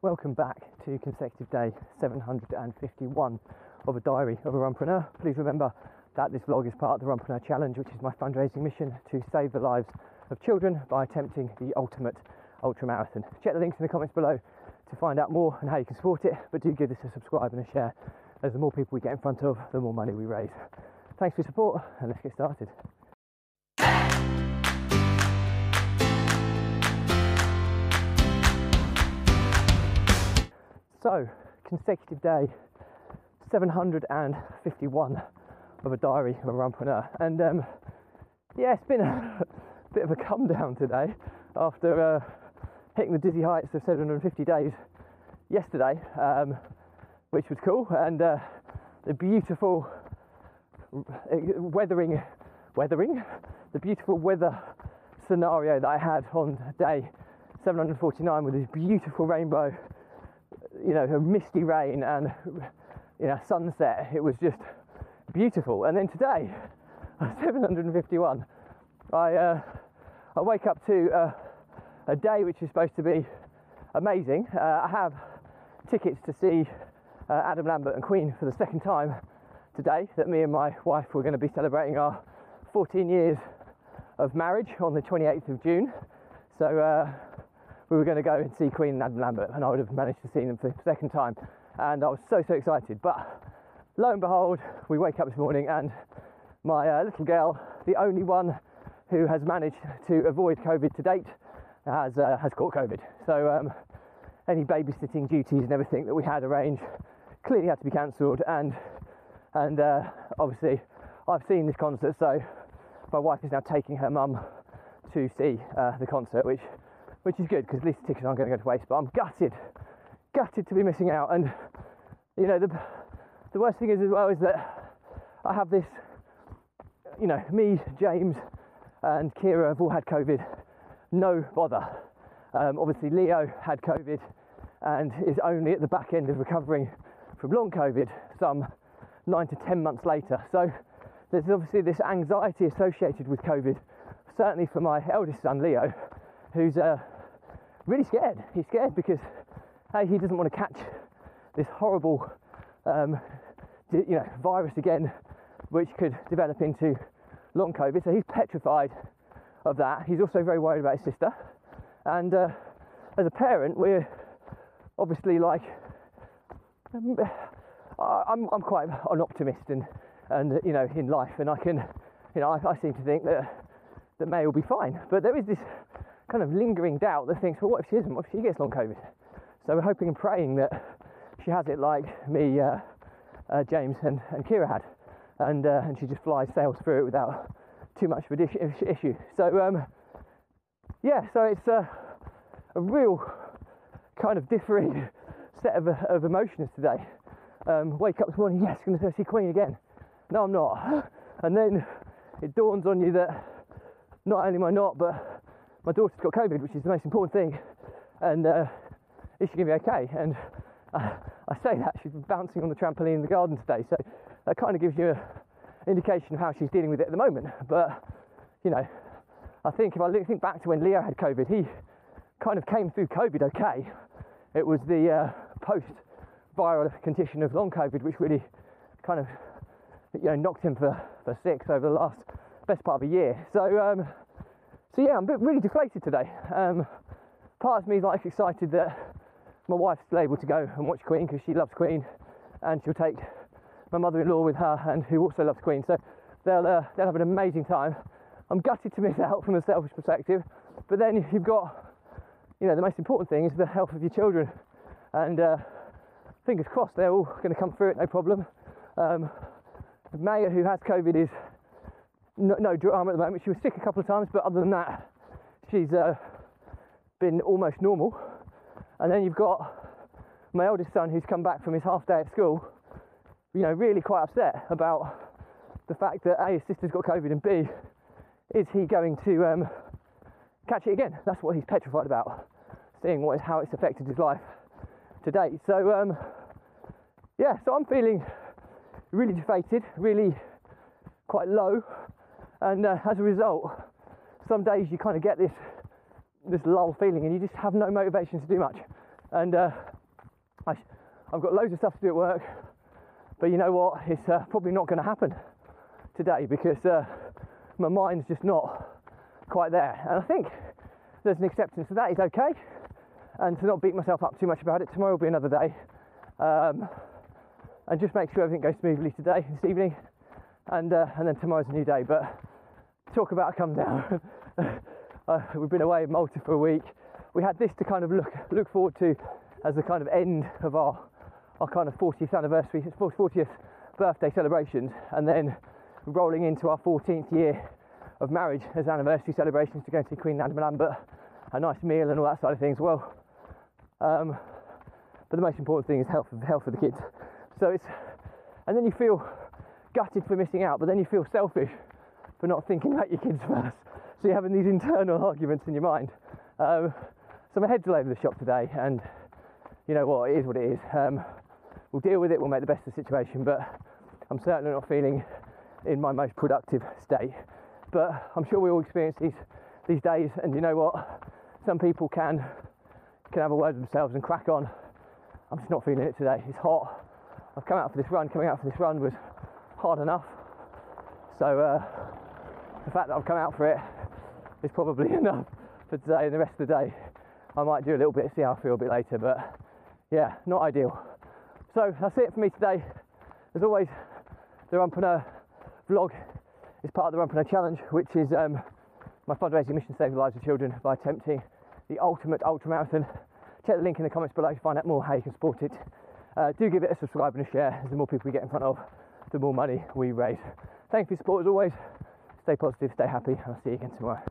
Welcome back to consecutive day 751 of a diary of a runpreneur. Please remember that this vlog is part of the Runpreneur Challenge, which is my fundraising mission to save the lives of children by attempting the ultimate ultramarathon. Check the links in the comments below to find out more and how you can support it, but do give this a subscribe and a share, as the more people we get in front of, the more money we raise. Thanks for your support, and let's get started. So, consecutive day 751 of a diary of a runpreneur. And um, yeah, it's been a bit of a come down today after uh, hitting the dizzy heights of 750 days yesterday, um, which was cool. And uh, the beautiful weathering, weathering, the beautiful weather scenario that I had on day 749 with this beautiful rainbow, you know, a misty rain and you know sunset. It was just beautiful. And then today, 751, I uh, I wake up to uh, a day which is supposed to be amazing. Uh, I have tickets to see uh, Adam Lambert and Queen for the second time today. That me and my wife were going to be celebrating our 14 years of marriage on the 28th of June. So uh, we were going to go and see Queen and Adam Lambert, and I would have managed to see them for the second time. And I was so so excited. But lo and behold, we wake up this morning and my uh, little girl, the only one who has managed to avoid COVID to date, has uh, has caught COVID. So um, any babysitting duties and everything that we had arranged clearly had to be cancelled. And and uh, obviously, I've seen this concert, so my wife is now taking her mum to see uh, the concert, which which is good because at least the tickets aren't going to go to waste. But I'm gutted, gutted to be missing out. And you know the the worst thing is as well is that I have this, you know, me, James, and Kira have all had COVID, no bother. Um, obviously, Leo had COVID and is only at the back end of recovering from long COVID some nine to ten months later. So there's obviously this anxiety associated with COVID, certainly for my eldest son Leo, who's uh, really scared. He's scared because hey, he doesn't want to catch this horrible, um, you know, virus again, which could develop into long COVID. So he's petrified of that. He's also very worried about his sister, and uh, as a parent, we're obviously like. Um, I'm, I'm quite an optimist and, and you know in life and I can you know I, I seem to think that that May will be fine but there is this kind of lingering doubt that thinks well what if she isn't? What if she gets long COVID? So we're hoping and praying that she has it like me uh, uh, James and, and Kira had. And uh, and she just flies sails through it without too much of an issue so um, yeah so it's a, a real kind of differing set of, of emotions today. Um, wake up this morning, yes, going to see Queen again. No, I'm not. And then it dawns on you that not only am I not, but my daughter's got COVID, which is the most important thing. And uh, is she going to be okay? And uh, I say that she's bouncing on the trampoline in the garden today, so that kind of gives you an indication of how she's dealing with it at the moment. But you know, I think if I think back to when Leo had COVID, he kind of came through COVID okay. It was the uh, post viral condition of long COVID, which really kind of you know knocked him for, for six over the last best part of a year. So um, so yeah, I'm really deflated today. Um, part of me is like excited that my wife's able to go and watch Queen because she loves Queen, and she'll take my mother-in-law with her, and who also loves Queen. So they'll uh, they'll have an amazing time. I'm gutted to miss out from a selfish perspective, but then you've got, you know, the most important thing is the health of your children, and uh, fingers crossed they're all going to come through it, no problem. Um, Maya, who has COVID, is no, no, drama at the moment. She was sick a couple of times, but other than that, she's uh, been almost normal. And then you've got my eldest son, who's come back from his half day at school, you know, really quite upset about the fact that A, his sister's got COVID, and B, is he going to um, catch it again? That's what he's petrified about, seeing what is how it's affected his life to date. So, um, yeah, so I'm feeling really deflated, really quite low, and uh, as a result, some days you kind of get this this lull feeling, and you just have no motivation to do much. And uh, I, have got loads of stuff to do at work, but you know what? It's uh, probably not going to happen today because uh, my mind's just not quite there. And I think there's an acceptance of that is okay, and to not beat myself up too much about it. Tomorrow will be another day, um, and just make sure everything goes smoothly today, this evening, and uh, and then tomorrow's a new day. But talk about a come down. uh, we've been away in Malta for a week. We had this to kind of look look forward to as the kind of end of our our kind of 40th anniversary, 40th birthday celebrations, and then rolling into our 14th year of marriage as anniversary celebrations to go to Queen Anne Lambert, a nice meal and all that side of things. Well, um, but the most important thing is health, health for the kids. So it's, and then you feel gutted for missing out, but then you feel selfish for not thinking about your kids first. So you're having these internal arguments in your mind. Um, so my head's all over the shop today, and you know what, it is what it is. Um, we'll deal with it, we'll make the best of the situation, but I'm certainly not feeling in my most productive state. But I'm sure we all experience these these days, and you know what? Some people can can have a word with themselves and crack on. I'm just not feeling it today. It's hot. I've come out for this run. Coming out for this run was hard enough. So uh, the fact that I've come out for it is probably enough for today and the rest of the day. I might do a little bit, see how I feel a bit later, but yeah, not ideal. So that's it for me today. As always, the Runpreneur vlog is part of the Runpreneur Challenge, which is um, my fundraising mission to save the lives of children by attempting the ultimate ultra marathon. Check the link in the comments below to find out more how you can support it. Uh, do give it a subscribe and a share, as the more people we get in front of, the more money we raise. Thank you for your support as always. Stay positive, stay happy, I'll see you again tomorrow.